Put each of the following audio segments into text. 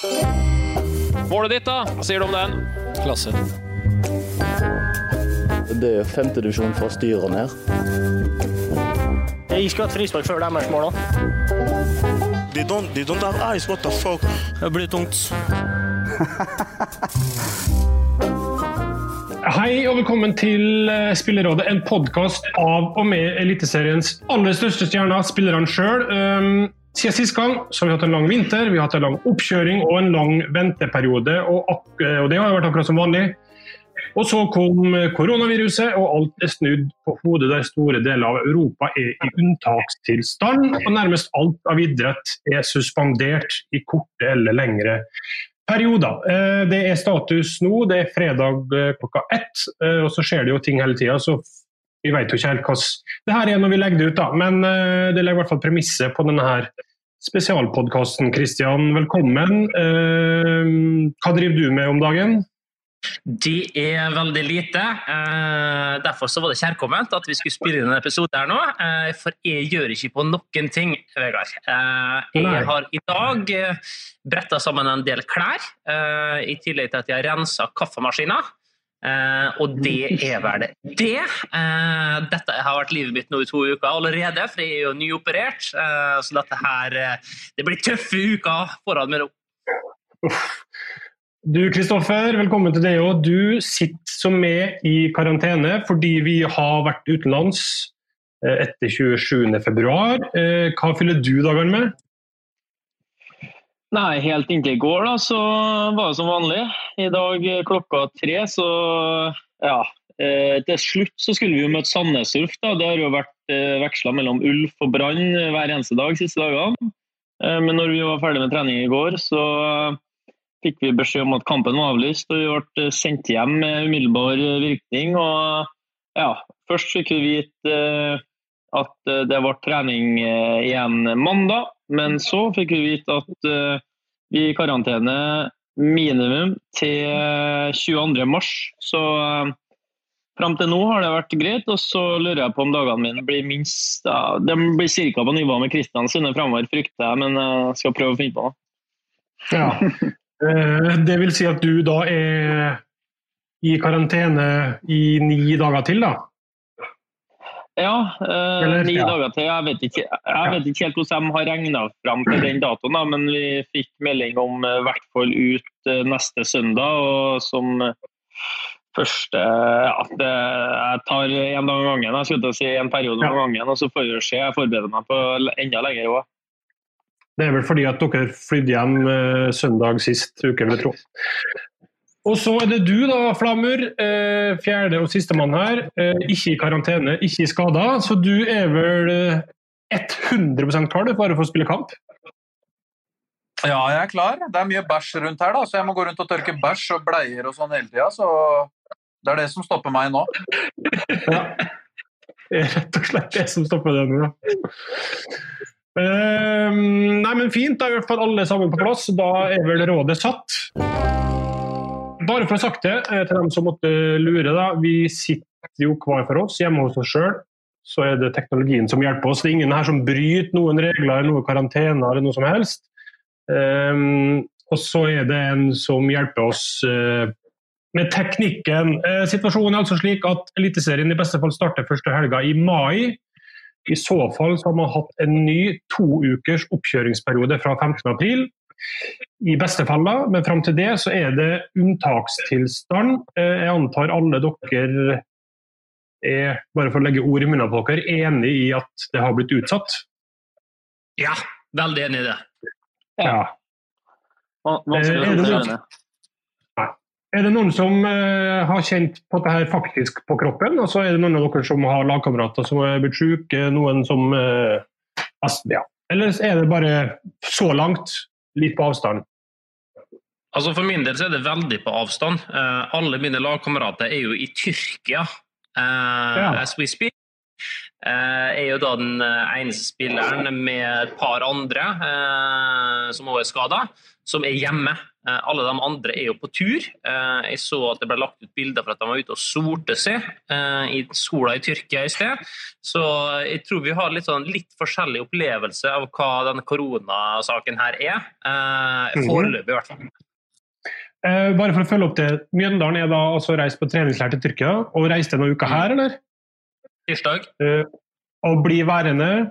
Målet ditt, da? Hva sier du om den? Klasse. Det er femtedivisjon fra styret og ned. Jeg skulle hatt frispark før deres mål òg. They don't, they don't have eyes. What the fuck? Det blir tungt. Hei og velkommen til eh, Spillerådet, en podkast av og med Eliteseriens aller største stjerner, spillerne sjøl. Siden sist gang så har vi hatt en lang vinter, vi har hatt en lang oppkjøring og en lang venteperiode. Og, og det har jo vært akkurat som vanlig. Og så kom koronaviruset, og alt er snudd på hodet der store deler av Europa er i unntakstilstand. Og nærmest alt av idrett er suspendert i korte eller lengre perioder. Eh, Det er status nå, det er fredag eh, klokka ett, eh, og så skjer det jo ting hele tida. Så vi vet jo ikke helt hvordan det her er når vi legger det ut, da. Men uh, det legger i hvert fall premisset på denne her spesialpodkasten. Kristian, velkommen. Uh, Hva driver du med om dagen? Det er veldig lite. Uh, derfor så var det kjærkomment at vi skulle spille inn en episode her nå. For jeg gjør ikke på noen ting, Vegard. Jeg har i dag bretta sammen en del klær, i tillegg til at jeg har rensa kaffemaskiner. Eh, og det er vel det. Eh, dette har vært livet mitt nå i to uker allerede, for jeg er jo nyoperert. Eh, så dette her eh, Det blir tøffe uker foran meg nå. Du Kristoffer, velkommen til deg òg. Du sitter som med i karantene fordi vi har vært utenlands eh, etter 27.2. Hva fyller du dagene med? Nei, helt inntil i går da, så var det som vanlig. I dag eh, klokka tre, så ja. Eh, til slutt så skulle vi jo møte Sandnes Ulf. da. Det har jo vært eh, veksla mellom Ulf og Brann eh, hver eneste dag siste dagene. Eh, men når vi var ferdig med trening i går, så fikk vi beskjed om at kampen var avlyst. Og vi ble eh, sendt hjem med umiddelbar virkning. Og ja, først fikk vi vite at det ble trening igjen mandag. Men så fikk vi vite at uh, vi er i karantene minimum til eh, 22. mars. Så uh, fram til nå har det vært greit. Og så lurer jeg på om dagene mine blir minst ja, De blir ca. på nivå med Kristian sine framover, frykter jeg. Men jeg skal prøve å finne på noe. Ja. Eh, Det vil si at du da er i karantene i ni dager til, da? Ja, øh, ni dager til. Jeg vet, ikke, jeg vet ikke helt hvordan de har regna fram til den datoen, da, men vi fikk melding om eh, i hvert fall ut eh, neste søndag. og som første ja, det, Jeg tar en dag om gangen. Jeg skulle si en periode om gangen, og så får vi se. Jeg forbereder meg på enda lenger òg. Det er vel fordi at dere flydde hjem søndag sist uke, vil jeg tro. Og så er det du da, Flamur. Eh, fjerde og sistemann her. Eh, ikke i karantene, ikke i skada. Så du er vel eh, 100% klar du, bare for å spille kamp? Ja, jeg er klar. Det er mye bæsj rundt her, da, så jeg må gå rundt og tørke bæsj og bleier og sånn hele tida. Så det er det som stopper meg nå. Ja. Det er rett og slett det som stopper det nå. Um, nei, men fint. Da er i hvert fall alle sammen på plass. Da er vel rådet satt. Bare for å ha sagt det eh, til dem som måtte lure, da. Vi sitter jo hver for oss hjemme hos oss sjøl. Så er det teknologien som hjelper oss. Det er ingen her som bryter noen regler eller noen karantene eller noe som helst. Um, og så er det en som hjelper oss uh, med teknikken. Eh, situasjonen er altså slik at Eliteserien i beste fall starter første helga i mai. I så fall så har man hatt en ny to ukers oppkjøringsperiode fra 15. I beste fall, da, men fram til det så er det unntakstilstand. Eh, Jeg antar alle dere er, bare for å legge ord i munnen på dere, enig i at det har blitt utsatt? Ja, veldig enig i det. Ja. Vanskelig Eh, er å det si det. Er det noen som eh, har kjent på dette her faktisk på kroppen? Og så er det noen av dere som har lagkamerater som er blitt syke? Noen som altså, ja. Eller er det bare så langt, litt på avstand? Altså For min del så er det veldig på avstand. Eh, alle mine lagkamerater er jo i Tyrkia uh, Ja. as we speak. Eh, er jo da den eh, eneste spilleren med et par andre eh, som også er skada, som er hjemme. Alle de andre er jo på tur. Jeg så at det ble lagt ut bilder for at de var ute og solte seg i sola i Tyrkia i sted. Så jeg tror vi har litt, sånn, litt forskjellig opplevelse av hva denne koronasaken her er. Mhm. Foreløpig, i hvert fall. Bare for å følge opp det. Mjøndalen er da altså reist på treningsleir til Tyrkia, og reiste noen uker her, eller? Tirsdag. Eh, og bli værende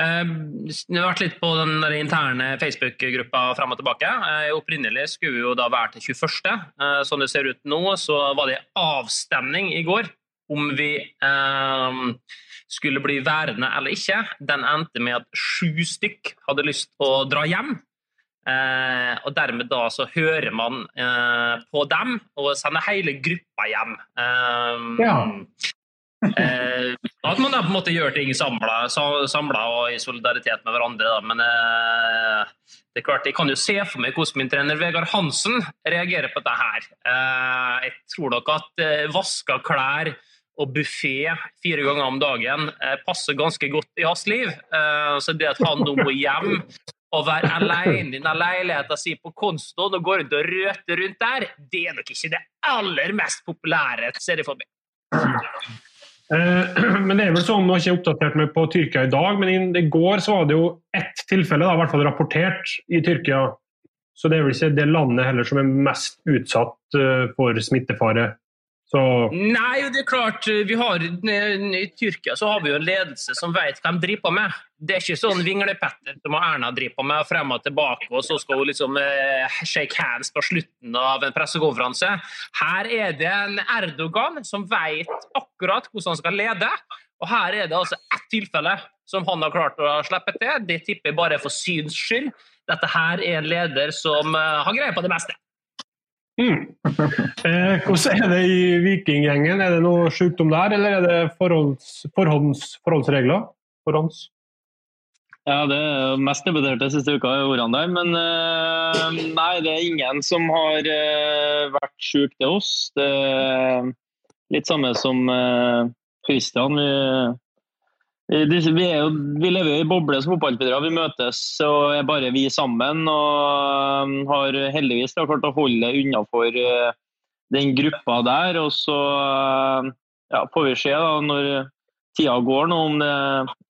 Uh, Det har vært litt på den der interne Facebook-gruppa fram og tilbake. Uh, Opprinnelig skulle vi jo da være til 21. Uh, Sånn det ser ut nå, så var det avstemning i går om vi eh, skulle bli værende eller ikke. Den endte med at sju stykk hadde lyst til å dra hjem. Eh, og dermed da så hører man eh, på dem og sender hele gruppa hjem. Eh, Ja. Eh, at man da på en måte gjør ting samla og i solidaritet med hverandre. Da. Men eh, det er klart, jeg kan jo se for meg hvordan min trener Vegard Hansen reagerer på dette her. Eh, jeg tror nok at eh, vaska klær og buffé fire ganger om dagen eh, passer ganske godt i hans liv. Eh, så det at han nå må hjem og være alene i leiligheten sin på Konston og gå rundt og røte rundt der, det er nok ikke det aller mest populære, ser jeg for meg. Eh, men det er vel sånn, nå har jeg ikke oppdatert meg på Tyrkia i dag, men i- går så var det jo ett tilfelle, da, i hvert fall rapportert, i Tyrkia. Så det er vel ikke det landet heller som er mest utsatt eh, for smittefare. Så Nei, det er klart, vi har, I Tyrkia så har vi jo en ledelse som vet hva de driver på med. Det er ikke sånn vinglepetter som Erna driver på med, frem og tilbake, og så skal hun liksom eh, shake hands på slutten av en pressekonferanse. Her er det en Erdogan som vet akkurat hvordan han skal lede, og her er det altså ett tilfelle som han har klart å slippe til. Det tipper jeg bare for syns skyld. Dette her er en leder som eh, har greie på det meste. Mm. eh, Hvordan er det i Vikinggjengen? Er det noe sykdom der, eller er det forholds, forholds, forholdsregler? Forhånds? Ja, det er mest debatterte siste uka i ordene der. Men eh, nei, det er ingen som har eh, vært syk til oss. Det er litt samme som uh, Christian. Vi, vi, vi, jo, vi lever jo i boble som fotballspillere. Vi møtes og er bare vi sammen. Og eh, har heldigvis klart å holde unnafor uh, den gruppa der. Og så eh, ja, får vi se da når tida går nå, om det,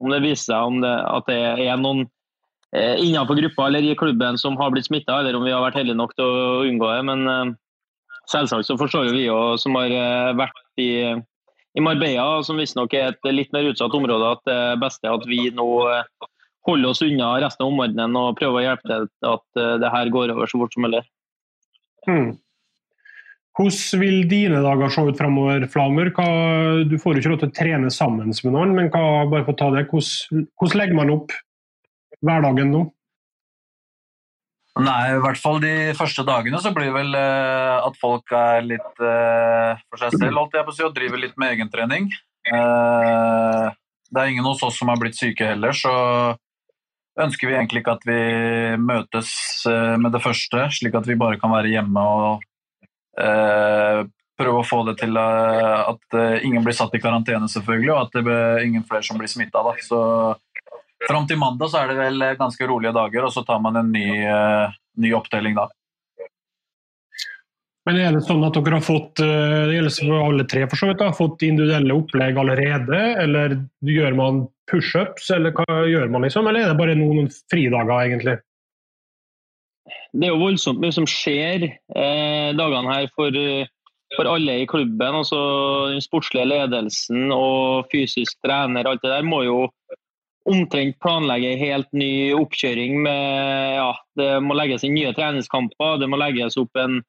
om det viser seg om det, at det er noen eh, innenfor gruppa eller i klubben som har blitt smitta, eller om vi har vært heldige nok til å unngå det. Men eh, selvsagt så forstår jo vi jo, som har eh, vært i, i Marbella, som visstnok er et litt mer utsatt område, at det beste er at vi nå eh, holder oss unna resten av omverdenen og prøver å hjelpe til at eh, det her går over så fort som mulig. Hmm. Hvordan vil dine dager se ut fremover, Flamer? Hva, du får jo ikke lov til å trene sammen med noen, men hva, bare for å ta det, hvordan, hvordan legger man opp hverdagen nå? Nei, i hvert fall de første dagene så blir det vel eh, at folk er litt eh, for seg selv, holdt jeg på å si, og driver litt med egentrening. Eh, det er ingen hos oss som har blitt syke heller, så ønsker vi egentlig ikke at vi møtes eh, med det første, slik at vi bare kan være hjemme og eh, prøve å få det til eh, at ingen blir satt i karantene, selvfølgelig, og at det blir ingen flere som blir smitta. Så fram til mandag så er det vel eh, ganske rolige dager, og så tar man en ny, uh, ny opptelling da. Men er det sånn at dere har fått eh, det gjelder for alle tre for så vidt, da, fått individuelle opplegg allerede, eller gjør man pushups, eller hva gjør man liksom, eller er det bare noen fridager egentlig? Det er jo voldsomt mye som skjer eh, dagene her for for alle i klubben. altså Den sportslige ledelsen og fysisk trener, alt det der må jo omtrent planlegge en helt ny oppkjøring med ja, Det må legges inn nye treningskamper, det må legges opp en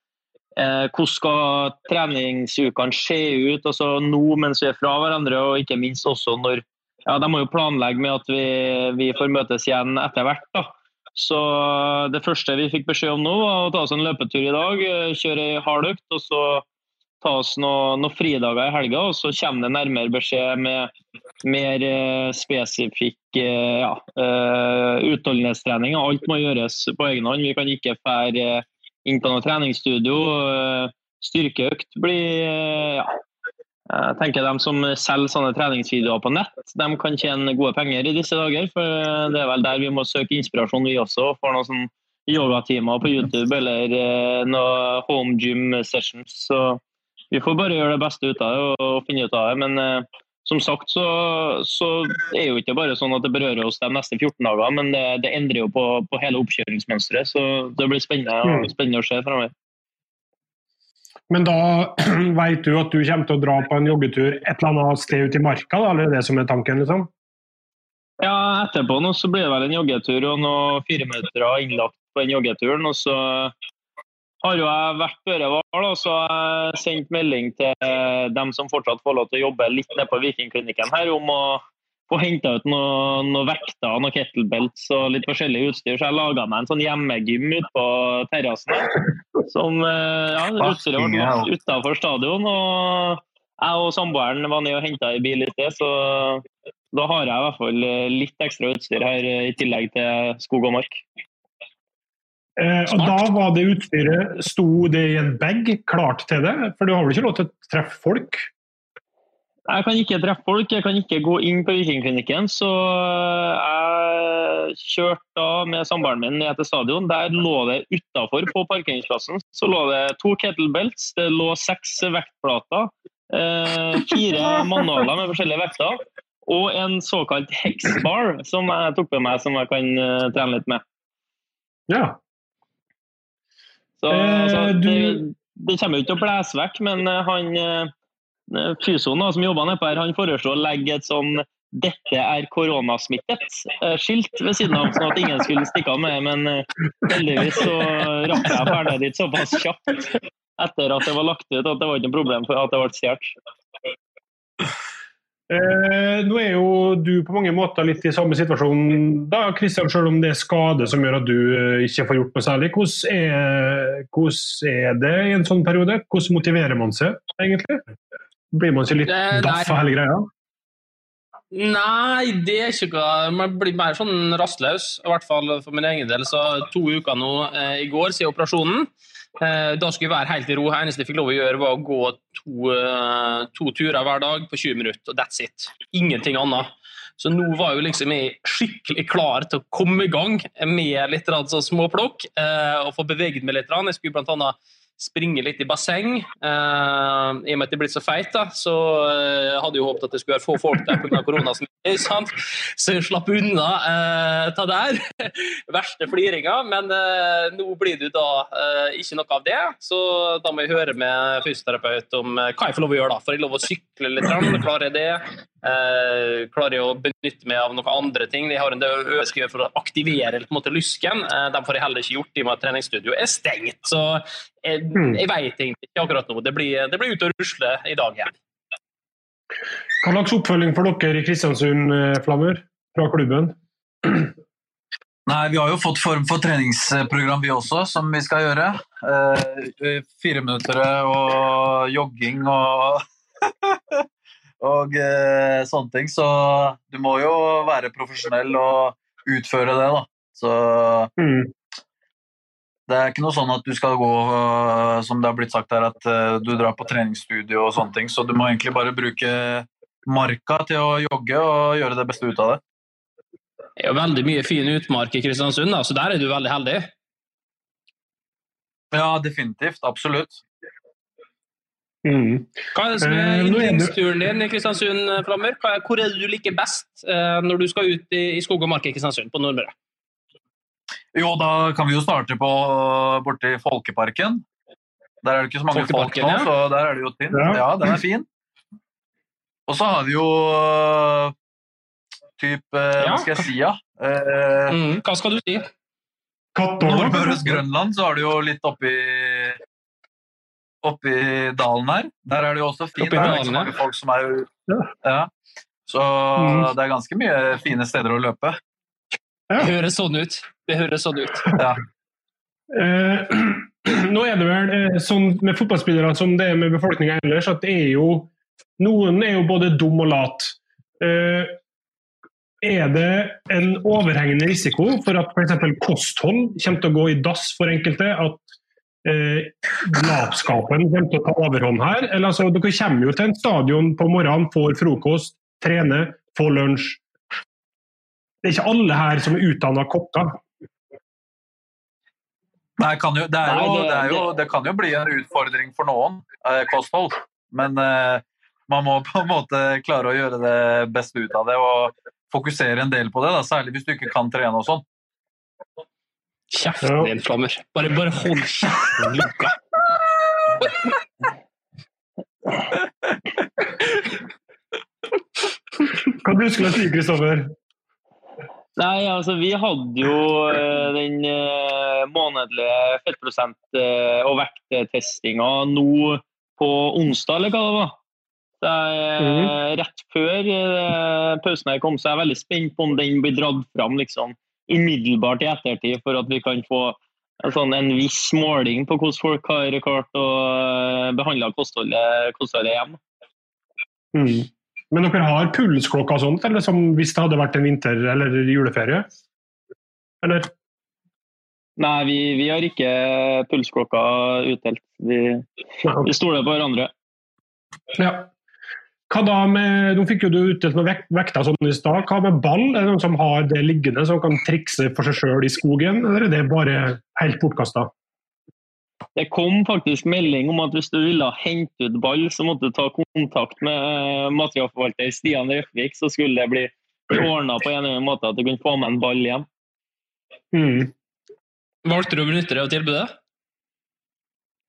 eh, Hvordan skal treningsukene se ut altså nå mens vi er fra hverandre, og ikke minst også når ja, De må jo planlegge med at vi, vi får møtes igjen etter hvert. da. Så Det første vi fikk beskjed om nå, var å ta oss en løpetur i dag, eh, kjøre ei hard økt. og så ta oss noen, noe fridager i helga, og så kommer det nærmere beskjed med mer eh, spesifikk eh, ja, eh, utholdenhetstrening. Alt må gjøres på egen hånd. Vi kan ikke fære inn på noe treningsstudio. Styrkeøkt blir ja. Jeg tenker De som selger sånne treningsvideoer på nett, de kan tjene gode penger i disse dager. for Det er vel der vi må søke inspirasjon, vi også. For noen sånn yogatimer på YouTube eller noe home gym sessions. Så vi får bare gjøre det beste ut av det og finne ut av det. Men som sagt så, så er jo ikke bare sånn at det berører oss de neste 14 dager, men det, det endrer jo på, på, hele oppkjøringsmønsteret. Så det blir spennende, mm. spennende å se fremover. Men da vet du at du kommer til å dra på en joggetur et eller annet sted ute i marka, da, eller er det som er tanken? liksom? Ja, etterpå nå så blir det vel en joggetur og noen fireminutter innlagt på den joggeturen. Og så har jo jeg vært føre var, så har jeg sendt melding til dem som fortsatt får lov til å jobbe litt nede på Vikingklinikken her, om å få henta ut noen noe vekter, noen kettlebelts og litt forskjellig utstyr. Så jeg laga meg en sånn hjemmegym ute på terrassen. Som eh, ja, utstyret ble utafor stadion. og jeg og samboeren var nede og henta i bil i sted, så da har jeg i hvert fall litt ekstra utstyr her i tillegg til skog og mark. Eh, og Da var det utstyret Sto det i en bag klart til det? For du har vel ikke lov til å treffe folk? Jeg kan ikke treffe folk, jeg kan ikke gå inn på Vikingklinikken. Så jeg kjørte da med samboeren min ned til stadion. Der lå det utafor på parkeringsplassen så lå det to kettlebelts, det lå seks vektplater, eh, fire manualer med forskjellige vekter og en såkalt hexbar som jeg tok med meg som jeg kan eh, trene litt med. Ja, så, altså, det, det, kommer jo ikke til å blæse vekk, men eh, han eh, fysioen som jobber nedpå her, han foreslår å legge et sånn 'dette er koronasmittet'-skilt ved siden av, sånn at ingen skulle stikke av med det. Men heldigvis så rakk jeg ferdig dit såpass kjapt etter at det var lagt ut at det var ikke noe problem for at det ble stjålet. Eh, nå er jo du på mange måter litt i samme situasjon, da, Kristian, selv om det er skade som gjør at du eh, ikke får gjort noe særlig. Hvordan er, hvordan er, det i en sånn periode? Hvordan motiverer man seg egentlig? Blir man ikke litt daff av hele greia? Nei, det er ikke hva Man blir mer sånn rastløs, i hvert fall for min egen del. Så to uker nå eh, i går siden operasjonen. Eh, da skulle jeg være helt i ro. Det eneste jeg fikk lov å gjøre, var å gå to, eh, to turer hver dag på 20 minutter, og that's it. Ingenting annet. Så nå var jeg liksom skikkelig klar til å komme i gang med litt sånn småplukk eh, og få beveget meg litt. Jeg skulle blant annet springe litt i basseng. Uh, I og med at jeg er blitt så feit, da, så uh, hadde jeg håpet at det skulle være få folk der pga. koronasmitte. Så jeg slapp unna uh, ta der. Verste fliringa. Men uh, nå blir det jo da ikke noe av det, så da må jeg høre med fysioterapeut om hva jeg får lov å gjøre. da. Får jeg lov å sykle litt? Klarer jeg det? Uh, klarer jeg å benytte meg av noen andre ting. Jeg har en del øvelser for å aktivere på en måte, lysken. Uh, dem får jeg heller ikke gjort i og med at treningsstudio er stengt. Så jeg, hmm. jeg vet egentlig ikke akkurat nå. Det blir, det blir ute å rusle i dag igjen. Hva slags oppfølging for dere i Kristiansund, eh, Flammer, fra klubben? Nei, Vi har jo fått form for treningsprogram vi også, som vi skal gjøre. Eh, fire minutter og jogging og og eh, sånne ting. Så du må jo være profesjonell og utføre det, da. Så mm. Det er ikke noe sånn at du skal gå, uh, som det har blitt sagt her, at uh, du drar på treningsstudio og sånne ting. Så du må egentlig bare bruke marka til å jogge og gjøre det beste ut av det. Det er jo veldig mye fin utmark i Kristiansund, da, så der er du veldig heldig. Ja, definitivt. Absolutt. Mm. Hva er det som er eh, yndlingsturen din i Kristiansund, eh, Flammer? Hvor er det du liker best eh, når du skal ut i, i skog og mark i Kristiansund, på Nordmøre? Jo, da kan vi jo starte på borti Folkeparken. Der er det ikke så mange folk nå, ja. så der er det jo tynt. Ja. Ja, den er fin. Og så har vi jo type typ, Ja. hva skal jeg si, ja? Eh, Mm, hva skal du si? Nordmøres Grønland, så har du jo litt oppi oppi dalen her. Der er det jo også fint. Det Der er det så mange folk som er Ja. ja. Så Mm. det er ganske mye fine steder å løpe. Det høres sånn ut. Det høres sånn ut. Ja. Eh, nå er det vel eh, sånn med fotballspillere som det er med befolkninga ellers, at det er jo Noen er jo både dum og lat. Eh, er det en overhengende risiko for at f.eks. kosthold kommer til å gå i dass for enkelte? At eh, latskapen kommer til å ta overhånd her? Eller altså, Dere kommer jo til en stadion på morgenen, får frokost, trener, får lunsj. Det er ikke alle her som er utdanna kokker. Nei, kan jo, det, er jo, det- er jo, det kan jo bli en utfordring for noen, eh, kosthold. Men eh, man må på en måte klare å gjøre det beste ut av det og fokusere en del på det. Da, særlig hvis du ikke kan trene og sånn. Kjeften din, Flammer. Bare, bare hold kjeften lukka. Hva du skulle si, Kristoffer? Nei, altså vi hadde jo eh, den eh, månedlige fettprosent- eh, og vekttestinga nå på onsdag, eller hva det var. Jeg, eh, Rett før pausen her kom, så er jeg veldig spent på om den blir dratt fram liksom, umiddelbart i ettertid, for at vi kan få en, sånn, en viss måling på hvordan folk har klart å eh, behandle kostholdet, kostholdet hjemme. Mm. Men dere har pulsklokka og sånt, eller som hvis det hadde vært en vinter- eller juleferie? Eller? Nei, vi, vi har ikke pulsklokka utdelt. Vi, vi stoler på hverandre. Ja. Hva da med, Nå fikk jo du utdelt noen vek vekter sånn i stad. Hva med ball? Er det noen som har det liggende, som kan trikse for seg sjøl i skogen, eller er det bare helt bortkasta? Det kom faktisk melding om at hvis du ville hente ut ball, så måtte du ta kontakt med eh, materialforvalter Stian Røkvik, så skulle det bli ordna på en eller annen måte at du kunne få med en ball hjem. Mm. Valgte du å benytte deg av tilbudet?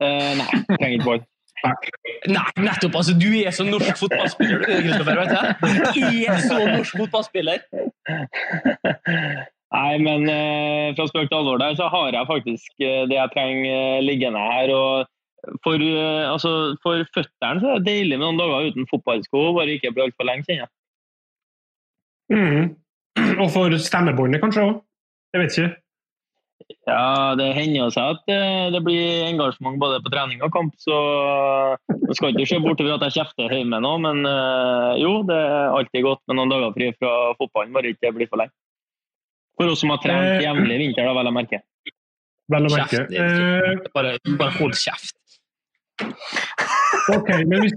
Eh, nei, trenger ikke ball. Nei, nettopp! altså Du er så norsk fotballspiller, du, Kristoffer. vet? Du er så norsk fotballspiller! Nei, men eh, fra spøk til alvor der, så har jeg faktisk eh, det jeg trenger eh, liggende her. og for, eh, altså, for føttene så er det deilig med noen dager uten fotballsko, bare ikke bli altfor lenge, kjenner jeg. Mm. Og for stemmebåndet kanskje òg? Jeg vet ikke. Ja, det hender seg at eh, det blir engasjement både på trening og kamp, så jeg skal ikke se bort fra at jeg kjefter hjemme nå, men jo, det er alltid godt med noen dager fri fra fotballen, bare ikke blir for lenge. For oss som har trent Eh, jevnlig i vinter, da, vel å merke. Vel å merke. Kjeft, er Eh, Bare, bare hold kjeft. Ok, men hvis,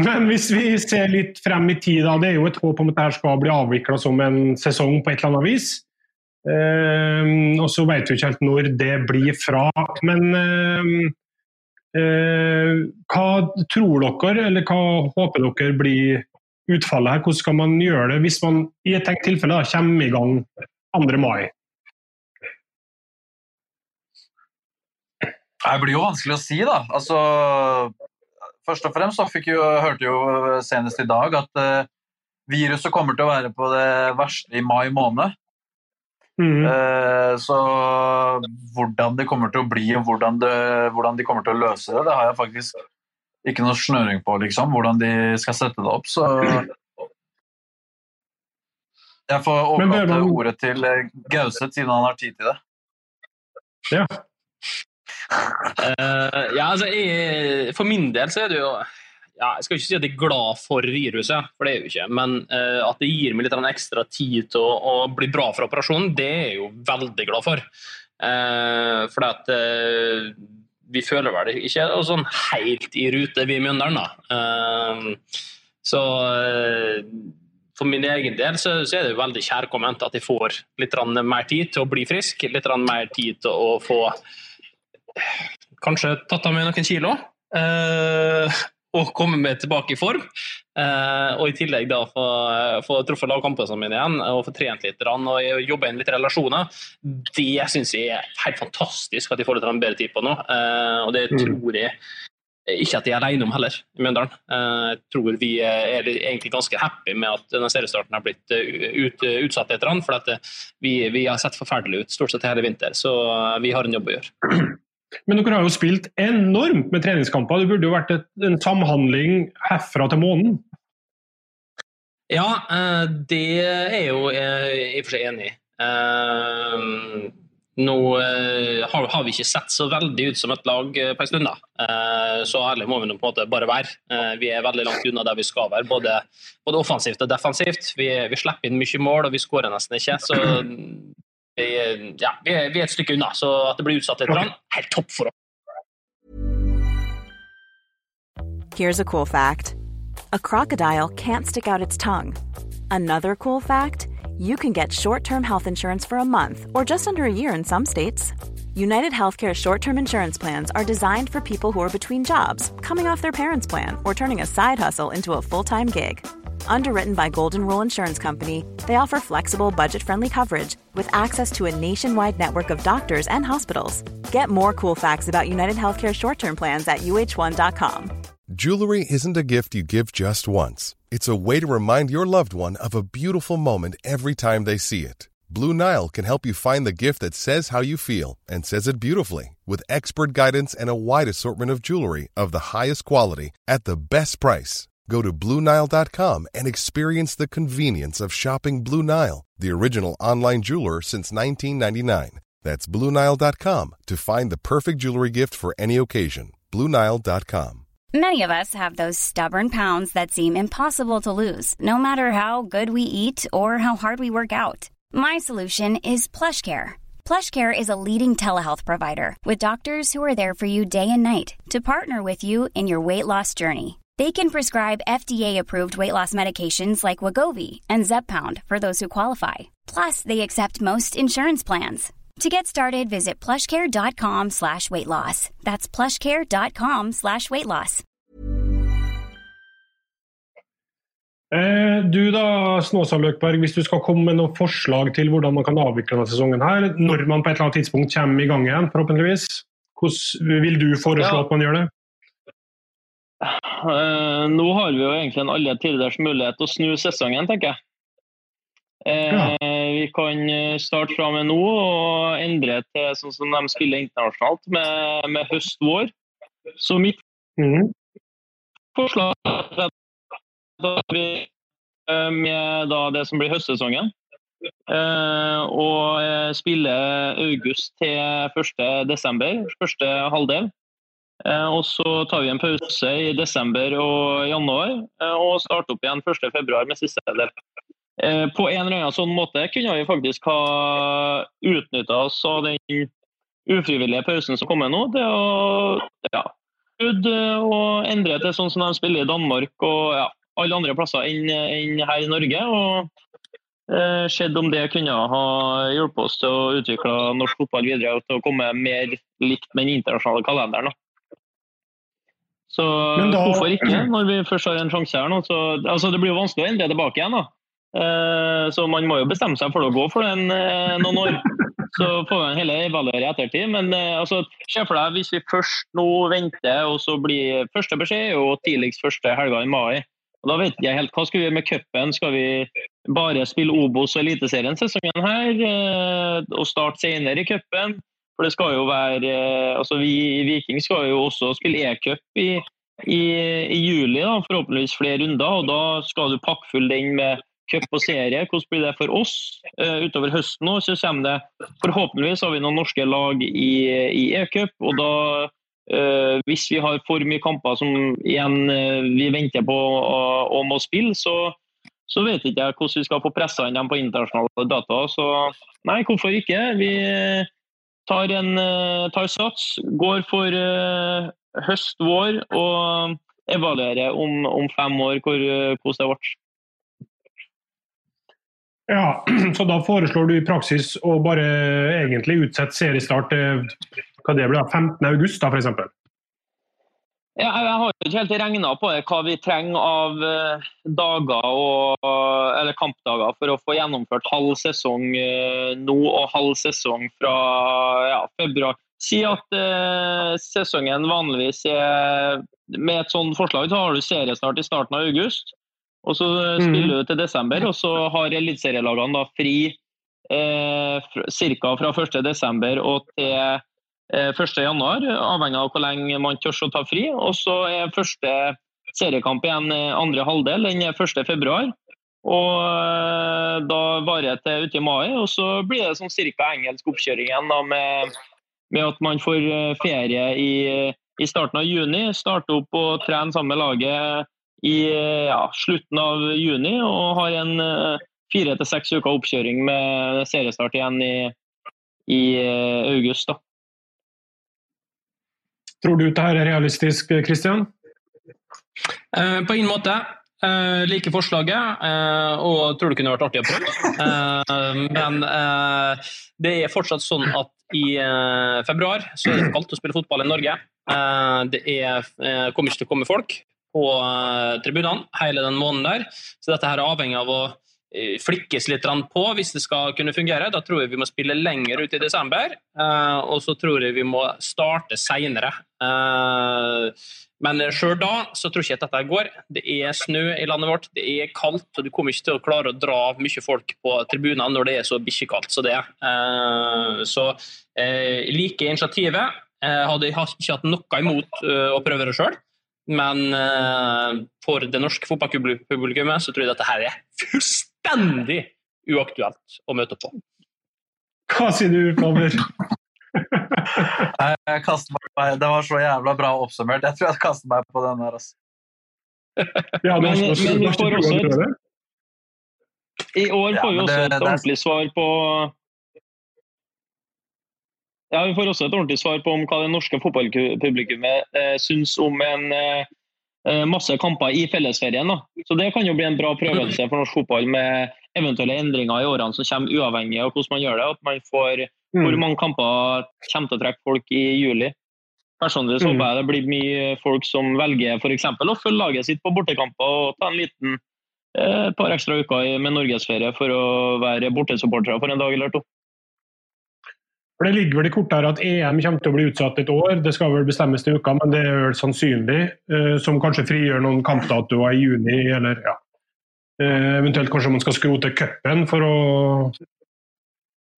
men hvis vi ser litt frem i tid, da, det er jo et håp om at dette skal bli avvikla som en sesong på et eller annet vis. Uh, og så vet vi ikke helt når det blir fra. Men uh, uh, hva tror dere, eller hva håper dere blir utfallet her? Hvordan skal man gjøre det hvis man i et tenkt tilfelle da, kommer i gang 2. mai? Det blir jo vanskelig å si, da. Altså, først og fremst så fikk jo, hørte jo senest i dag at uh, viruset kommer til å være på det verste i mai måned. Mm. Så hvordan det kommer til å bli og hvordan, det, hvordan de kommer til å løse det, det har jeg faktisk ikke noe snøring på, liksom. Hvordan de skal sette det opp. Så jeg får overlate man- ordet til eh, Gauseth, siden han har tid til det. Ja. Uh, ja, altså, jeg, for min del så er det jo ja, Jeg skal ikke si at jeg er glad for viruset, for det er jo ikke. Men uh, at det gir meg litt ekstra tid til å, å bli bra for operasjonen, det er jeg jo veldig glad for. Uh, for at vi føler vel ikke sånn helt i rute, vi i Mjøndalen. da. Eh, så eh, for min egen del så, så er det veldig kjærkomment at jeg får litt mer tid til å bli frisk, litt mer tid til å få kanskje tatt av meg noen kilo. Uh, og komme med tilbake i form. Uh, og i tillegg da få, få truffet lagkompisene mine igjen og få trent litt og jobbe inn litt relasjoner. Det syns jeg er helt fantastisk at de får det til en bedre tid på nå. Uh, og det mm. tror jeg ikke at de er alene om heller, i Mjøndalen. Uh, jeg tror vi er egentlig ganske happy med at denne seriestarten har blitt ut, utsatt litt, for vi, vi har sett forferdelig ut stort sett hele vinter. Så vi har en jobb å gjøre. Men dere har jo spilt enormt med treningskamper. Det burde jo vært et, en samhandling herfra til månen? Ja, eh, det er jo jeg i og for seg enig i. Eh, nå eh, har vi ikke sett så veldig ut som et lag på en stund, da. så ærlig må vi nå på en måte bare være. Vi er veldig langt unna der vi skal være, både, både offensivt og defensivt. Vi, vi, slipper inn mye mål, og vi skårer nesten ikke. Så ja, vi, er, et stykke unna, så at det blir utsatt litt, okay. helt topp for oss. Here's a cool fact. A crocodile can't stick out its tongue. Another cool fact, you can get short-term health insurance for a month or just under a year in some states. United Healthcare short-term insurance plans are designed for people who are between jobs, coming off their parents' plan, or turning a side hustle into a full-time gig. Underwritten by Golden Rule Insurance Company, they offer flexible, budget friendly coverage with access to a nationwide network of doctors and hospitals. Get more cool facts about United Healthcare short term plans at uh1.com. Jewelry isn't a gift you give just once, it's a way to remind your loved one of a beautiful moment every time they see it. Blue Nile can help you find the gift that says how you feel and says it beautifully with expert guidance and a wide assortment of jewelry of the highest quality at the best price. Go to BlueNile.com and experience the convenience of shopping Blue Nile, the original online jeweler since 1999. That's BlueNile.com to find the perfect jewelry gift for any occasion. BlueNile.com. Many of us have those stubborn pounds that seem impossible to lose, no matter how good we eat or how hard we work out. My solution is PlushCare. PlushCare is a leading telehealth provider with doctors who are there for you day and night to partner with you in your weight loss journey. They can prescribe FDA-approved weight loss medications like Wagovi and Zepbound for those who qualify. Plus, they accept most insurance plans. To get started, visit plushcare.com slash weight loss. That's plushcare.com slash weight loss. Eh, du da, Snåsa Løkberg, hvis du skal komme med noen forslag til hvordan man kan avvikle denne sesongen her, når man på et eller annet tidspunkt kommer i gang igjen, forhåpentligvis, hvordan vil du foreslå ja. at man gjør det? Uh, nå har vi jo egentlig en alle tiders mulighet til å snu sesongen, tenker jeg. Uh, ja. Vi kan starte fra med nå og endre til sånn som de spiller internasjonalt, med, med høst-vår. Så mitt mm. forslag er at vi med da det som blir høstsesongen, og spiller august til 1.12., første halvdel. Eh, og så tar vi en pause i desember og januar, eh, og starter opp igjen 1.2 med siste del. Eh, på en eller annen sånn måte kunne vi faktisk ha utnytta oss av den ufrivillige pausen som kommer nå, til å ja, og endre til sånn som de spiller i Danmark og ja, alle andre plasser enn, enn her i Norge. og eh, Sett om det kunne ha hjulpet oss til å utvikle norsk fotball videre og til å komme mer likt med den internasjonale kalenderen. Så da, hvorfor ikke, når vi først har en sjanse her nå? Så, altså, det blir jo vanskelig å endre tilbake igjen. da. Eh, så man må jo bestemme seg for å gå for den eh, noen år. Så får man heller evaluere i ettertid. Men eh, altså, se for deg hvis vi først nå venter, og så blir første beskjed jo tidligst første helga i mai. Og Da vet jeg helt hva skal vi gjøre med cupen. Skal vi bare spille Obos og Eliteserien sesongen her, eh, og starte senere i cupen? For det skal jo være eh, altså Vi i Viking skal jo også spille e-cup i, i, i, juli, da, forhåpentligvis flere runder. og Da skal du pakke full den med cup og serie. Hvordan blir det for oss uh, utover høsten? nå, så kommer det Forhåpentligvis har vi noen norske lag i, i e-cup. og da uh, Hvis vi har for mye kamper som igjen uh, vi venter på og må spille, så så vet ikke jeg hvordan vi skal få pressa dem på internasjonale data. Så nei, hvorfor ikke? Vi, tar, en, eh, tar sats, går for uh, høst, vår og evaluerer om, om fem år hvor, eh, hvordan det ble. Ja, så da foreslår du i praksis å bare egentlig utsette seriestart til hva det blir, 15. august da, f.eks.? Ja, jeg har ikke helt regna på det, hva vi trenger av eh, dager og, eller kampdager for å få gjennomført halv sesong eh, nå og halv sesong fra ja, februar. Si at eh, sesongen vanligvis er Med et sånt forslag så har du seriestart i starten av august. Og så spiller du til desember, og så har eliteserielagene fri eh, ca. fra 1.12. og til 1.1, avhengig av hvor lenge man tør å ta fri. Og så er første seriekamp igjen andre halvdel, den er 1.2. Og da varer det til ute i mai, og så blir det sånn cirka engelsk oppkjøring igjen da, med, med, at man får ferie i, i, starten av juni. Starte opp og trene sammen med laget i ja, slutten av juni, og har en fire til seks uker oppkjøring med seriestart igjen i, i august. da. Tror du dette er realistisk, Kristian? Eh, på ingen måte. Eh, like forslaget, eh, og tror det kunne vært artig å prøve. Eh, men det er fortsatt sånn at i februar så er det kaldt å spille fotball i Norge. det er, kommer ikke til å komme folk på tribunene hele den måneden der, så dette her er avhengig av å flikkes litt på hvis det skal kunne fungere. Da tror jeg vi må spille lenger ut i desember, og så tror jeg vi må starte seinere. Men sjøl da så tror jeg ikke at dette går. Det er snø i landet vårt, det er kaldt, og du kommer ikke til å klare å dra mye folk på tribunene når det er så bikkjekaldt som det er. Så jeg liker initiativet. Jeg ikke hatt noe imot å prøve det sjøl. Men for det norske fotballpublikummet så tror jeg dette her er fullstendig uaktuelt å møte på. Hva sier du, Palmer? jeg kaster meg, på det var så jævla bra oppsummert. Jeg tror jeg kaster meg på den der, Altså. Ja, men, men, vi får også et, I år får vi Ja, men også det- et er- ordentlig svar på ja, Vi får også et ordentlig svar på om hva det norske fotballpublikummet eh, syns om en eh, masse kamper i fellesferien. Da. Så Det kan jo bli en bra prøvelse for norsk fotball med eventuelle endringer i årene som kommer, uavhengig av hvordan man gjør det. At man får Mm. hvor mange kamper kommer til å trekke folk i juli. Personlig så Mm. håper jeg det blir mye folk som velger eksempel å følge laget sitt på bortekamper og ta en liten eh, et par ekstra uker i- med norgesferie for å være bortesupportere for en dag eller to. For Det ligger vel i kortet her at EM kommer til å bli utsatt et år. Det skal vel bestemmes til uka, men det er vel sannsynlig. eh, Som kanskje frigjør noen kampdatoer i juni, eller ja. Eh, Eventuelt kanskje man skal skrote cupen for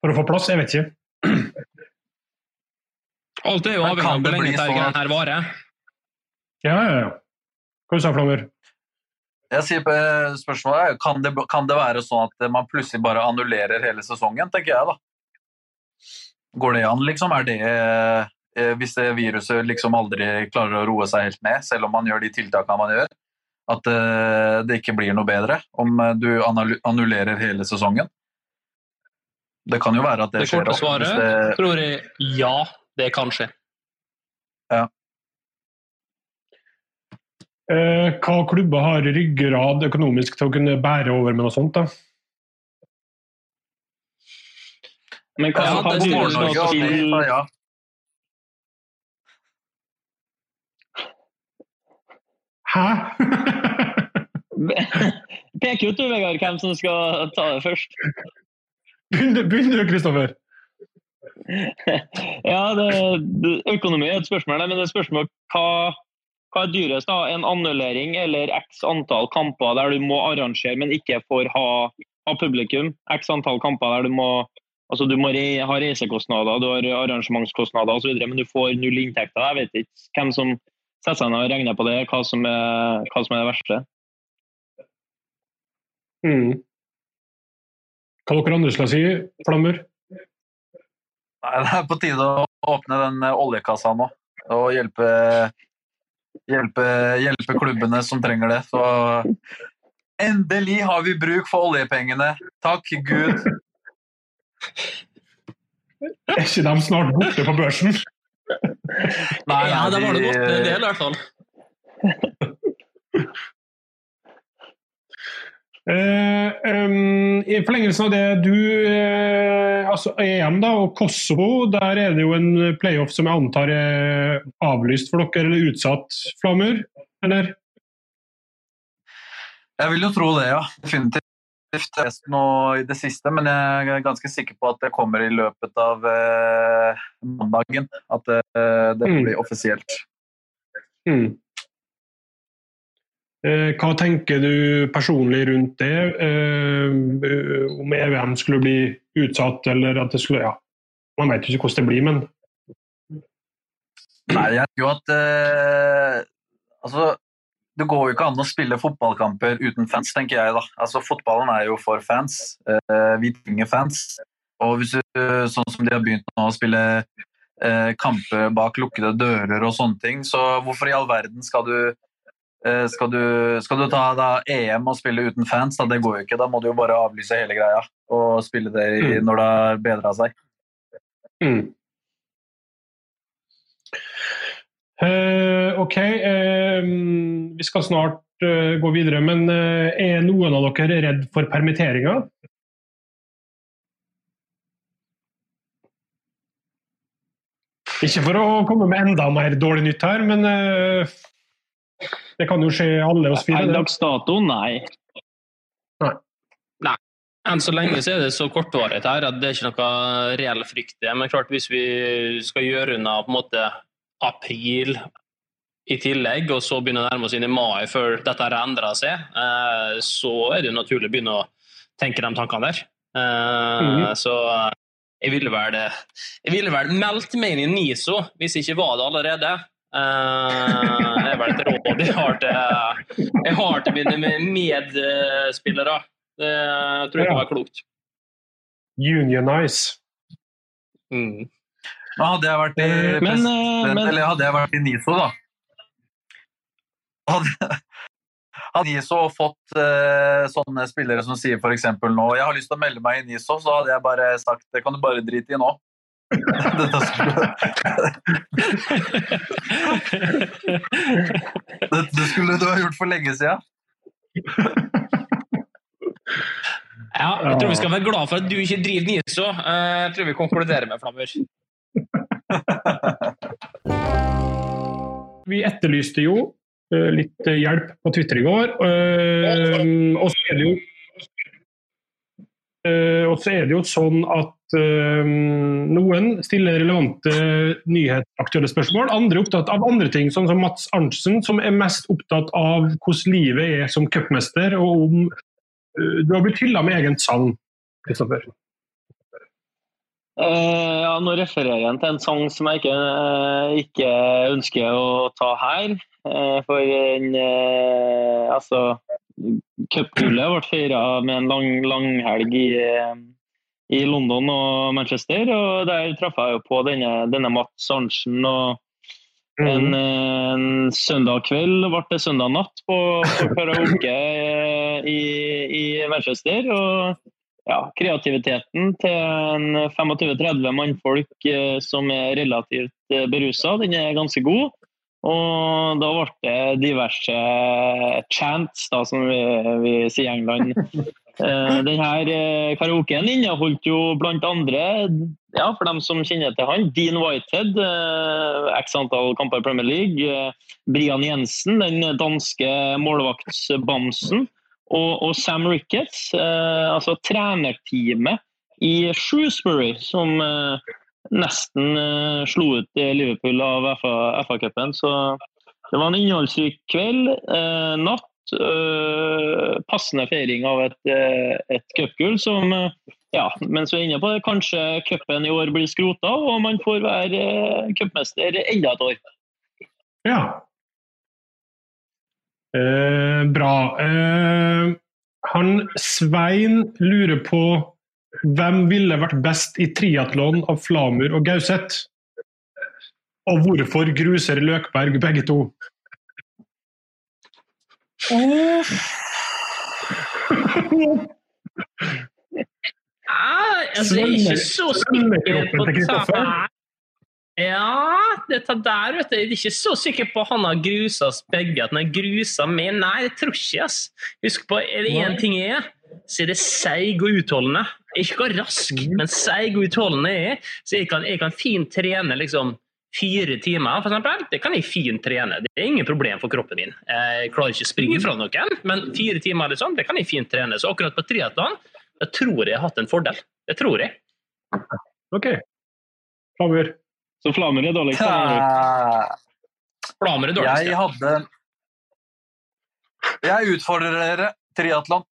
for å få plass. Jeg vet ikke. Alt er jo avhengig av det hvor lenge dette her varer. Ja, ja, ja. Hva sa du, Flammer? Jeg sier på spørsmålet er, kan det, kan det være sånn at man plutselig bare annullerer hele sesongen, tenker jeg da. Går det an, liksom? Er det, eh, hvis det viruset liksom aldri klarer å roe seg helt ned, selv om man gjør de tiltakene man gjør, at eh, det ikke blir noe bedre om eh, du annullerer hele sesongen? Det kan jo være at det, Det skjer. korte også, svaret det- tror jeg ja, det kan skje. Eh, hva klubber har ryggrad økonomisk til å kunne bære over med noe sånt? da? Men hva, Ja, har det dyres står da Norge, til ja. Hæ? Pek ut du, Vegard, hvem som skal ta det først. Begynn du- Kristoffer. Ja, det, Økonomi er et spørsmål, men det er spørsmål hva, hva er dyrest. da? En annullering eller x antall kamper der du må arrangere, men ikke får ha, ha publikum? X antall kamper der du må altså du må re, ha reisekostnader, du har arrangementskostnader osv., men du får null inntekter. Jeg vet ikke hvem som setter seg ned og regner på det, hva som er, hva som er det verste. Mm. Hva dere andre skal si, Flammer? Nei, det er på tide å åpne den eh, oljekassa nå og hjelpe, hjelpe, hjelpe klubbene som trenger det. Så endelig har vi bruk for oljepengene. Takk Gud. Er ikke de snart borte på børsen? Nei, Ja, det var det godt. Det er det i hvert fall. Uh, um, I forlengelsen av det du uh, Altså EM da, og Kosovo, der er det jo en playoff som jeg antar er avlyst for dere, eller utsatt, Flamur? Eller? Jeg vil jo tro det, ja. Definitivt. Nå lest noe i det siste, men jeg er ganske sikker på at det kommer i løpet av eh, mandagen. At eh, det Mm. blir offisielt. Mm. Eh, hva tenker du personlig rundt det? Eh, om EVM skulle bli utsatt, eller at det skulle Ja, man vet jo ikke hvordan det blir, men Nei, jeg tror at eh, Altså, det går jo ikke an å spille fotballkamper uten fans, tenker jeg. da. Altså, Fotballen er jo for fans. Eh, vi trenger fans. Og hvis sånn som de har begynt nå å spille eh, kamper bak lukkede dører og sånne ting, så hvorfor i all verden skal du eh, skal du, skal du ta da EM og spille uten fans? Da? Det går jo ikke. Da må du jo bare avlyse hele greia og spille det i, Mm. når det har bedra seg. Mm. Eh, ok, uh, vi skal snart uh, gå videre, men er noen av dere redd for permitteringer? Ikke for å komme med enda mer dårlig nytt her, men det kan jo skje alle oss fire. Per dags dato, nei. Nei. Enn så lenge så er det så kortvarig her at det er ikke noe reell frykt. Men klart hvis vi skal gjøre unna på en måte april i tillegg, og så begynner å nærme oss inn i mai før dette har endra seg, eh, så er det jo naturlig å begynne å tenke de tankene der. Eh, Mhm. Så jeg ville vel jeg ville vel meldt meg inn i NISO, hvis jeg ikke var det allerede. Eh, det er vel et råd jeg har til, jeg har til mine medspillere. Det tror jeg kan være klokt. Unionize. Mm. Men hadde jeg vært i, Men, eh, men- eller hadde jeg vært i NISO, da Hadde, hadde NISO fått uh, sånne spillere som sier f.eks. nå Jeg har lyst til å melde meg i NISO, så hadde jeg bare sagt det kan du bare drite i nå. Dette skulle, dette skulle du ha gjort for lenge siden. Ja, jeg tror vi skal være glad for at du ikke driver NISO. Eh, Jeg tror vi konkluderer med Flammer. Vi etterlyste jo eh, litt eh, hjelp på Twitter i går. eh, og så er det jo og så er det jo sånn at noen stiller relevante nyhetsaktuelle spørsmål. Andre er opptatt av andre ting, sånn som Mats Arntzen, som er mest opptatt av hvordan livet er som cupmester, og om Du har blitt hylla med egen sang, Kristoffer. Eh, ja, nå refererer jeg til en sang som jeg ikke, eh, ikke ønsker å ta her. Eh, for en eh, Altså, cupgullet ble feira med en lang langhelg i, eh, i London og Manchester. Og der traff jeg jo på denne, denne Mats Arntzen. og en, eh, en søndag kveld ble det søndag natt på, på karaoke eh, i, i Manchester. Og ja, kreativiteten til en 25-30 mannfolk eh, som er relativt eh, berusa, den er ganske god. Og da ble det diverse chants, da, som vi, vi sier i England. Eh, denne karaokeen inneholdt jo blant andre, ja, for dem som kjenner til han, Dean Whitehead, eh, x antall kamper i Premier League. Eh, Brian Jensen, den danske målvaktsbamsen. Og, og Sam Ricketts, eh, altså trenerteamet i Shrewsbury, som eh, nesten eh, slo ut Liverpool av FA-cupen. Så det var en innholdsrik kveld, natt. passende feiring av et, et cupgull som ja, mens vi er inne på det, kanskje cupen i år blir skrota, og man får være cupmester enda et år. Ja. Eh, bra. Eh, han Svein lurer på hvem ville vært best i triatlon av Flamur og Gauseth? Og hvorfor gruser Løkberg begge to? Ah, altså, jeg er ikke så sikker på Kristoffer? Ja, dette der, vet du. Jeg er ikke så sikker på han har grusa oss begge. At han har grusa meg. Nei, jeg tror ikke ass. Husk på, er det én ting jeg er, så er det seig og utholdende. Ikke rask, men seig og utholdende jeg er. Så jeg kan, jeg kan fint trene liksom fire timer, for eksempel. Det kan jeg fint trene. Det er ingen problem for kroppen min. Jeg klarer ikke å springe fra noen, men fire timer liksom, det kan jeg fint trene. Så akkurat på triatlon da tror jeg jeg har hatt en fordel. Det tror jeg. OK. Flamur. Så Flamer er dårligst? Flamer er dårligst, Jeg hadde Jeg utfordrer dere triatlon.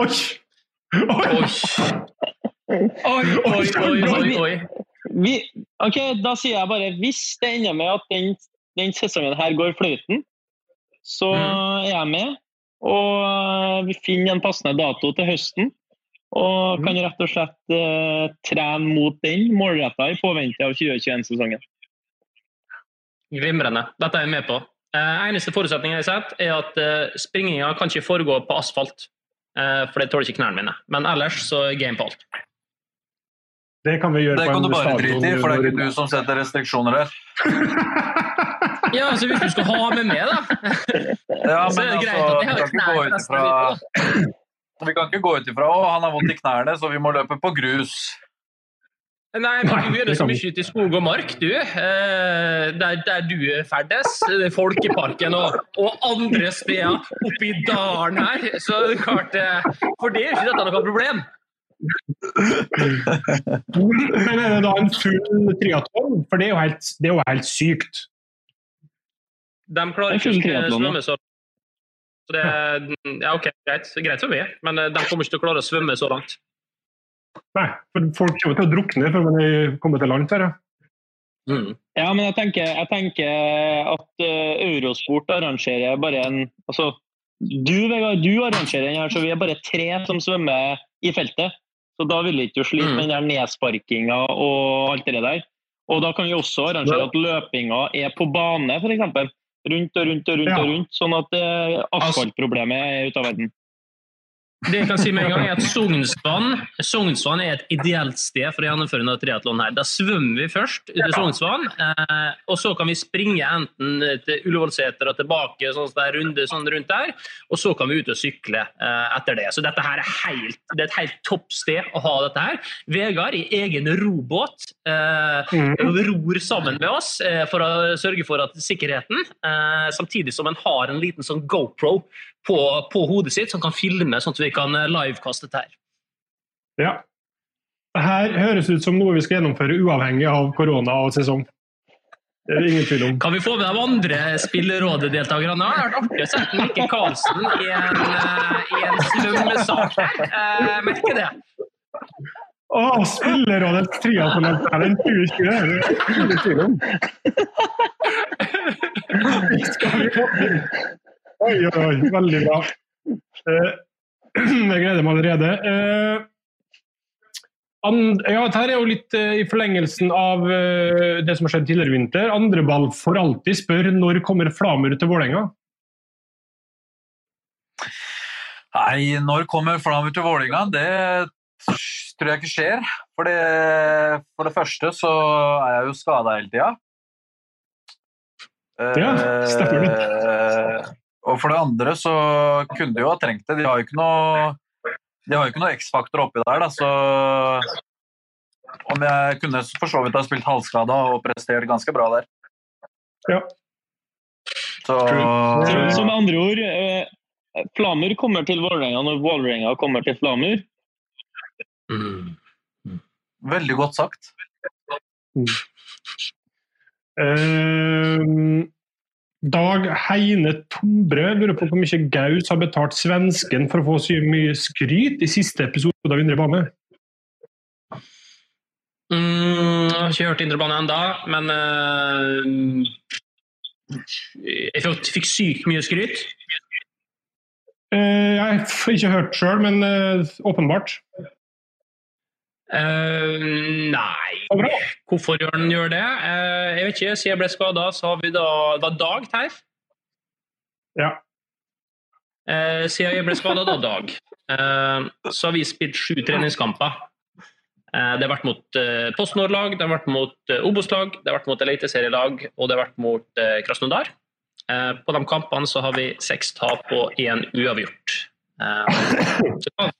Oi! Oi! Oi, oi, oi, oi, oi. Vi, ok, Da sier jeg bare hvis det ender med at den, den sesongen her går fløyten, så Mm. er jeg med. Og vi finner en passende dato til høsten. Og Mm. kan rett og slett eh, trene mot den målretta i påvente av 2021-sesongen. Glimrende. Dette er jeg med på. Eh, eneste forutsetning jeg har sett, er at eh, springinga kan ikke foregå på asfalt. Eh, for det tåler ikke knærne mine. Men ellers så er game på alt. Det kan vi gjøre Det på kan du bare drite i, for det er ikke du som setter restriksjoner her. Ja, altså Hvis du skal ha med meg, da. Ja, Så er men det greit altså, at jeg har vi kan ikke Vi kan ikke gå ut ifra å, han har vondt i knærne, så vi må løpe på grus. Nei, men du det så mye ute i skog og mark, du. Eh, der, der du ferdes. eh, Folkeparken og, og andre steder oppi dalen her. Så det er klart eh, For det er ikke dette noe problem. Men er det da en full triatlon? For det er jo helt, det er jo helt sykt. De klarer er ikke å svømme så så det er, ja, ok, greit, greit for meg, men eh, de kommer ikke til å klare å svømme så langt. Nei, for folk kommer til å drukne før man kommer til land. Her, ja. Mm. Ja, men jeg tenker, jeg tenker at uh, Eurosport arrangerer bare en altså, Du Vegard, du arrangerer den her, så vi er bare tre som svømmer i feltet. Så da vil ikke du slite med den der nedsparkinga og alt det der. Og da kan vi også arrangere at løpinga er på bane, f.eks. Rundt og rundt og rundt, Ja. og rundt, sånn at eh, asfaltproblemet er ute av verden. Det jeg kan si med en gang er at Sognsvann Sognsvann er et ideelt sted for å gjennomføre noe triatlon her. Da svømmer vi først ut i Sognsvann, eh, og så kan vi springe enten til Ullevålseter og tilbake sånn der runde sånn rundt der, og så kan vi ut og sykle eh, etter det. Så dette her er, helt, det er et helt topp sted å ha dette her. Vegard i egen robåt eh, ror sammen med oss for å sørge for at sikkerheten, samtidig som en har en liten sånn GoPro på, på hodet sitt som kan filme, sånn at vi kan eh, livekaste dette her. Ja. Det her høres ut som noe vi skal gjennomføre uavhengig av korona og sesong. Det er det ingen tvil om. Kan vi få med de andre Spillerådet-deltakerne? Det har vært artig å sette Mikke Karlsen i en, eh, i en svømmesak her. Eh, merker det. Å, Spillerådets triatlon er en 2020! Det er det ingen tvil om. Skal vi få. Oi, oi. Veldig bra. Eh, Jeg gleder meg allerede. Eh, ja, dette er jo litt eh, i forlengelsen av det som har skjedd tidligere i vinter. Andreball for alltid spør når kommer Flamur til Vålerenga? Nei, når kommer Flamur til Vålinga? Det tror jeg ikke skjer. For det, for det første så er jeg jo skada hele tida. Ja, stemmer Eh, og for det andre så kunne de jo ha trengt det. De har jo ikke noe de har jo ikke noe X-faktor oppi der, da, så om jeg kunne for så vidt ha spilt halvskada og prestert ganske bra der. Ja. Så Så, så med andre ord, eh, Flamur kommer til Vålerenga når Vålerenga kommer til Flamur. Veldig godt sagt. Eh, Dag Heine Tombre lurer på hvor mye Gaus har betalt svensken for å få så mye skryt i siste episode av Indre bane. Mm, jeg har ikke hørt Indre bane ennå, men uh, Jeg fikk, sykt mye skryt. Uh, jeg har ikke hørt sjøl, men uh, åpenbart. Eh, nei Hvorfor gjør den gjør det? Uh, jeg vet ikke. Siden jeg ble skada, så har vi da Det var Dag Teif? Ja. Uh, siden jeg ble skada, da, Dag, så har vi spilt sju treningskamper. Det har vært mot eh, PostNord-lag, det har vært mot Obos-lag, det har vært mot eliteserielag og det har vært mot Krasnodar. På de kampene så har vi seks tap og én uavgjort. Det kan,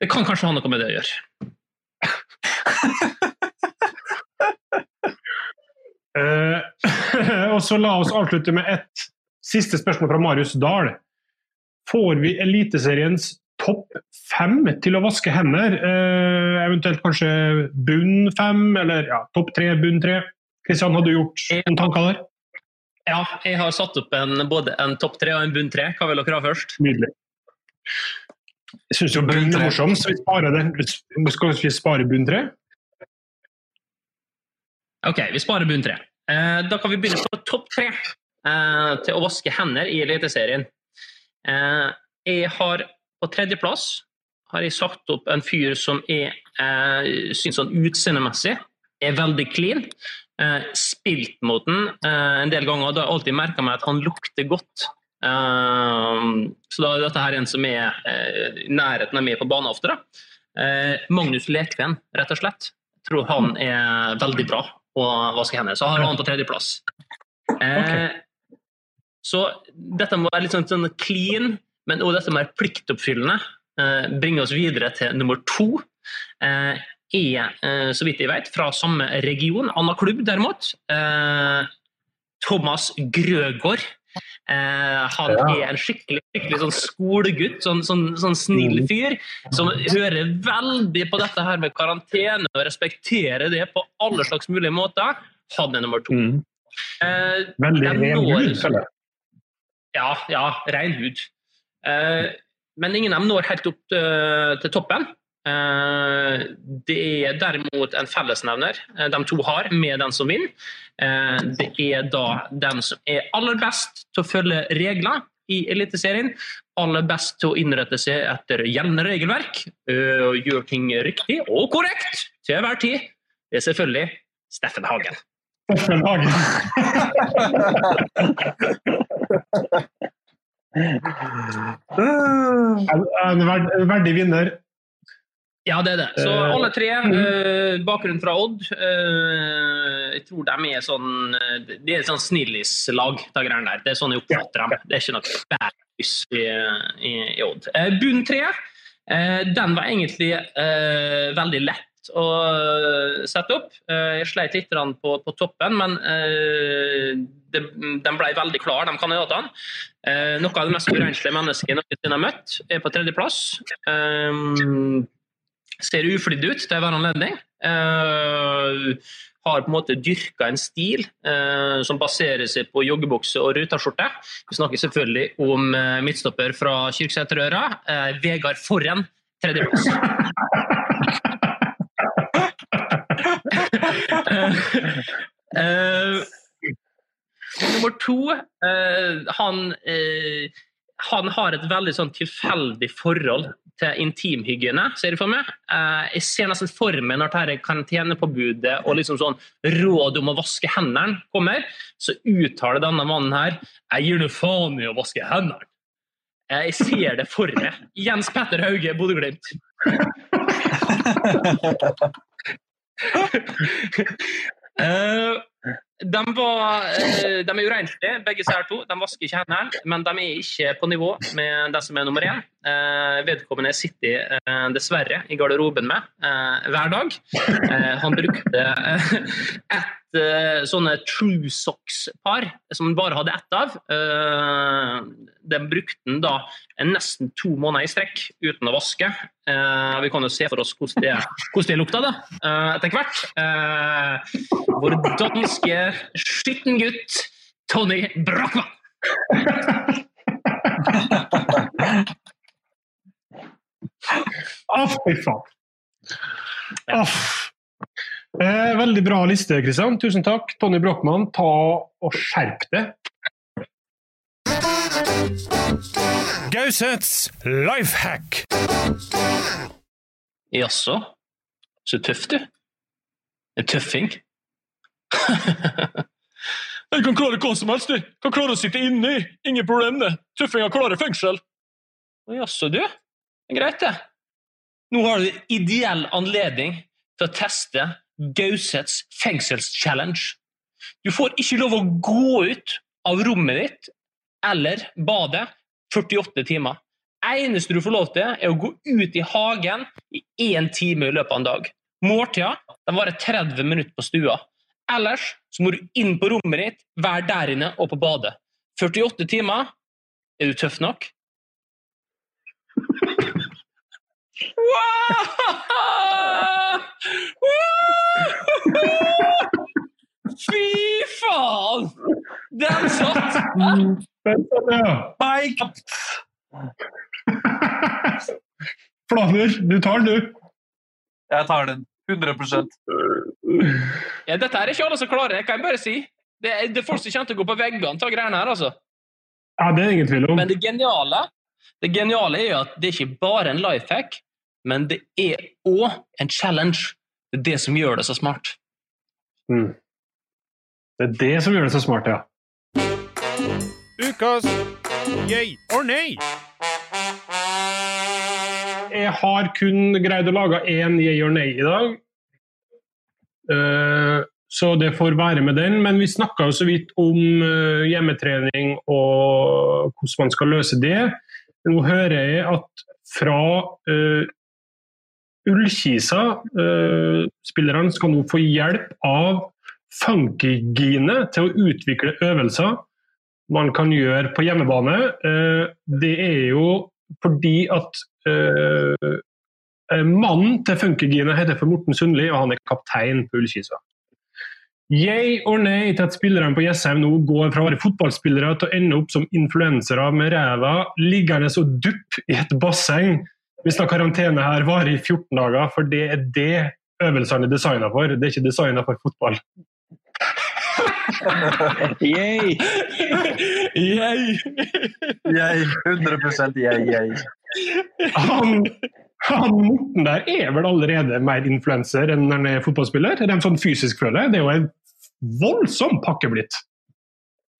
det kan kanskje ha noe med det å gjøre. Eh, og så la oss avslutte med et siste spørsmål fra Marius Dahl. Får vi Eliteseriens topp fem til å vaske hender? Eh, eventuelt kanskje bunn fem, eller ja, topp tre, bunn tre? Kristian, har du gjort noen tanker der? Ja, jeg har satt opp en, både en topp tre og en bunn tre. Hva vil dere ha først? Nydelig. Jeg syns jo bunn er morsomt, så vi sparer det. Skal vi spare bunn tre? Ok, vi sparer bunn tre. Eh, da kan vi begynne på topp tre eh, til å vaske hender i Eliteserien. Eh, jeg har på tredjeplass har jeg satt opp en fyr som jeg eh, syns sånn utseendemessig er veldig clean. Eh, spilt mot den eh, en del ganger, og da har jeg alltid merka meg at han lukter godt. Så da er dette her en som er i nærheten av meg på banen ofte. Magnus Lekven, rett og slett. Jeg tror han er veldig bra å vaske hender. Så har han på tredjeplass. Eh, Så dette må være litt sånn, sånn clean, men også dette med pliktoppfyllende eh, bringe oss videre til nummer to. Eh, er, eh, så vidt jeg vet, fra samme region, Anna klubb derimot. Eh, Thomas Grøgaard. Eh, han Ja. er en skikkelig, skikkelig sånn skolegutt, sånn, sånn, sånn snill fyr, som hører veldig på dette her med karantene og respekterer det på alle slags mulige måter. Han er nummer to. Eh, Veldig de ren hud, eller? ja, ja, ren hud. Eh, men ingen av dem når helt opp til, til toppen. Eh, det er derimot en fellesnevner eh, de to har med den som vinner. Eh, det er da den som er aller best til å følge regler i Eliteserien. Aller best til å innrette seg etter gjeldende regelverk eh, og gjøre ting riktig og korrekt til enhver tid. Det er selvfølgelig Steffen Hagen. Steffen Hagen. En verdig vinner. Ja, det er det. Så Eh, alle tre, eh, bakgrunn fra Odd. eh, jeg tror de er sånn De Det er sånn snillislag, de greiene der. Det er sånn jeg oppfatter dem. Det er ikke noe bærlys i, i, i Odd. Eh, bunn tre, eh, den var egentlig eh, veldig lett å eh, sette opp. Eh, jeg sleit litt på, på toppen, men eh, de den ble veldig klar, de kandidatene. Eh, noe av det mest urenslige mennesket jeg noensinne har møtt, er på tredjeplass. Um, ser uflidd ut til hver anledning. Uh, har på en måte dyrka en stil uh, som baserer seg på joggebukse og rutaskjorte. Vi snakker selvfølgelig om uh, midtstopper fra Kyrksæterøra, Vegard Forren, tredjeplass. Nummer to, han, han har et veldig sånn tilfeldig forhold til intimhygiene, ser jeg for meg. Eh, jeg ser nesten for meg når dette karantenepåbudet og liksom sånn råd om å vaske hendene kommer, så uttaler denne mannen her jeg gir nå faen i å vaske hendene. Eh, jeg ser det for meg. Jens Petter Hauge, Bodø-Glimt. Eh, de, var, eh, de er urenslige, begge disse to. De vasker ikke hendene, men de er ikke på nivå med den som er nummer én. Eh, vedkommende sitter eh, dessverre i garderoben med hver dag. Han brukte eh, eh, sånne True Socks-par som han bare hadde ett av. Eh, den brukte han da nesten to måneder i strekk uten å vaske. Eh, vi kan jo se for oss hvordan det, det lukta da, etter hvert. Vår danske skitten gutt Tony Brochmann. Å, fy faen. Aff. Eh, veldig bra liste, Kristian. Tusen takk. Tony Brochmann, ta og skjerp deg. Gauseths life hack. Jaså? Så tøff du. En tøffing? Jeg kan klare hva som helst. jeg. Kan klare å sitte inni. Ingen problem, det. Tøffinger klarer fengsel. Jaså, du. Det greit, det. Nå har du ideell anledning til å teste Gausets fengselschallenge. Du får ikke lov å gå ut av rommet ditt eller badet 48 timer. eneste du får lov til, er å gå ut i hagen i én time i løpet av en dag. Måltida varer 30 minutter på stua. Ellers så må du inn på rommet ditt, være der inne og på badet. 48 timer. Er du tøff nok? Fy faen! Den satt! Den satt, ja. Du tar den, du. Jeg tar den. 100 Ja, dette er ikke alle som klarer det, kan jeg bare si. Det er, det er folk som kommer til å gå på veggene av greiene her, altså. Ja, det er ingen tvil om. Men det geniale, det geniale er jo at det er ikke bare en life hack, men det er òg en challenge. Det er det som gjør det så smart. Mm. Det er det som gjør det så smart, ja. Ukas yay or nay. Jeg har kun greid å lage én yay or nay i dag. Eh, så det får være med den. Men vi snakka jo så vidt om eh, hjemmetrening og hvordan man skal løse det. Nå hører jeg at fra uh, Ullkisa, uh, spillerne skal nå få hjelp av Funkygine til å utvikle øvelser man kan gjøre på hjemmebane. Uh, det er jo fordi at mannen til Funkygine heter for Morten Sundli, og han er kaptein på Ullkisa. Yay or nay til at spillerne på Jessheim nå går fra å være fotballspillere til å ende opp som influensere med ræva liggende og dupp i et basseng hvis da karantene her varer i 14 dager, for det er det øvelsene er designa for. Det er ikke designa for fotball. Yay! Yay! Yay. 100 yay, yay. Han, han Morten der er vel allerede mer influenser enn han er fotballspiller? Er de sånn fysisk føler? Det er jo en voldsom pakke blitt.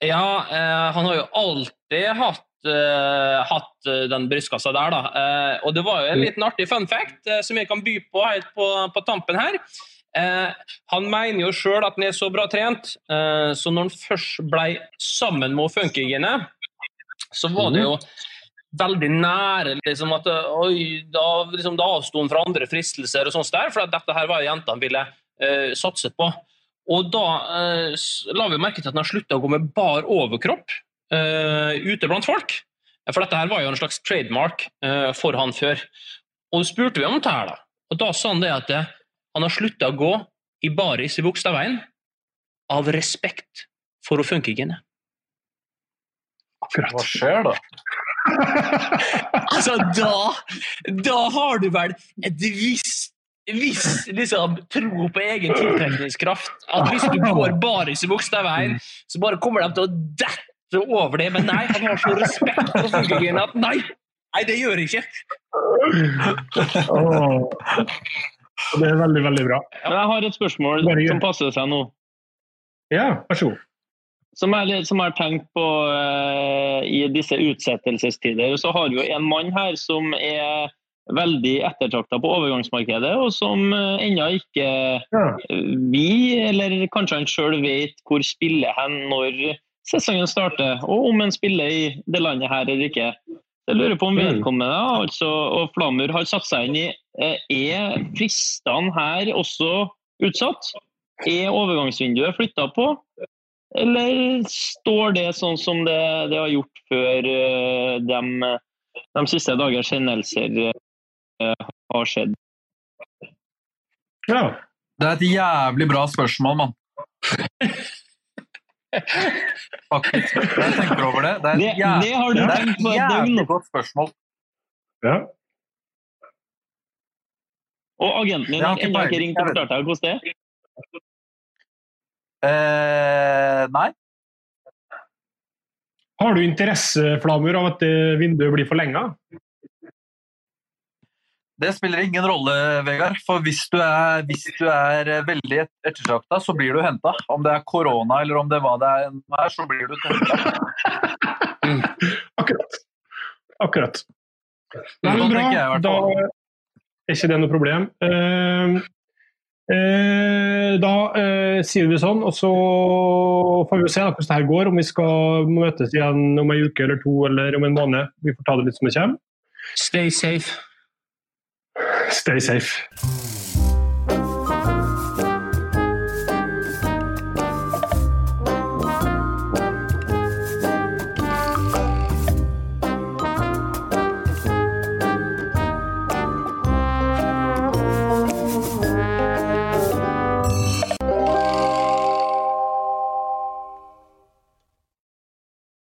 Ja, eh, han har jo alltid hatt, hatt eh, den brystkassa der, da. Eh, og det var jo en liten artig fun fact eh, som jeg kan by på helt på, på tampen her. Eh, han mener jo sjøl at han er så bra trent, eh, så når han først ble sammen med Funkygine, så var det jo veldig nære liksom at oi, da, liksom, da avsto han fra andre fristelser, og sånt der, for dette her var jentene ville eh, satse på. Og da eh, la vi merke til at han slutta å gå med bar overkropp eh, ute blant folk. For dette her var jo en slags trademark eh, for han før. Og så spurte vi om dette her, da. Og da sa han det at eh, han har slutta å gå i baris i Bogstadveien av respekt for å funkygine. Akkurat. Hva skjer da? Altså, da, da har du vel et visst viss liksom, tro på egen tiltrekningskraft. At hvis du går baris i Bogstadveien, så bare kommer de til å dette over det. Men nei, han har så respekt for funkygine at nei, nei, det gjør jeg ikke. Oh. Det er veldig, veldig bra. Men jeg har et spørsmål som passer seg nå. Ja, vær så god. Som jeg, som jeg har tenkt på eh, i disse utsettelsestider, så har jo en mann her som er veldig ettertrakta på overgangsmarkedet, og som eh, ennå ikke Ja. vi, eller kanskje han sjøl, vet hvor spiller hen når sesongen starter, og om han spiller i det landet her eller ikke. Jeg lurer på om Mm. vedkommende altså, og Flamur har satt seg inn i eh, Er fristene her også utsatt? Er overgangsvinduet flytta på? Eller står det sånn som det, det har gjort før eh, de, de siste dagers hendelser eh, har skjedd? Ja. Det er et jævlig bra spørsmål, mann. Faktisk. Jeg tenker over det. Det er Det, et jævlig, det har du det tenkt et på et døgn. godt spørsmål. ja. Og agenten din har har ennå ikke ringt og fortalt deg hvordan det er? Eh, nei. Har du interesseflammer av at vinduet blir forlenga? Det spiller ingen rolle, Vegard. For hvis du er, hvis du er veldig et- så blir du henta. Om det er korona eller om det er hva det er, så blir du henta. Akkurat. Akkurat. Nei, men bra. Da er ikke det noe problem. Uh, Eh, da eh, sier vi sånn, og så får vi se da, hvordan det her går. Om vi skal møtes igjen om en uke eller to eller om en måned. Vi får ta det litt som det kommer. Stay safe. Stay safe.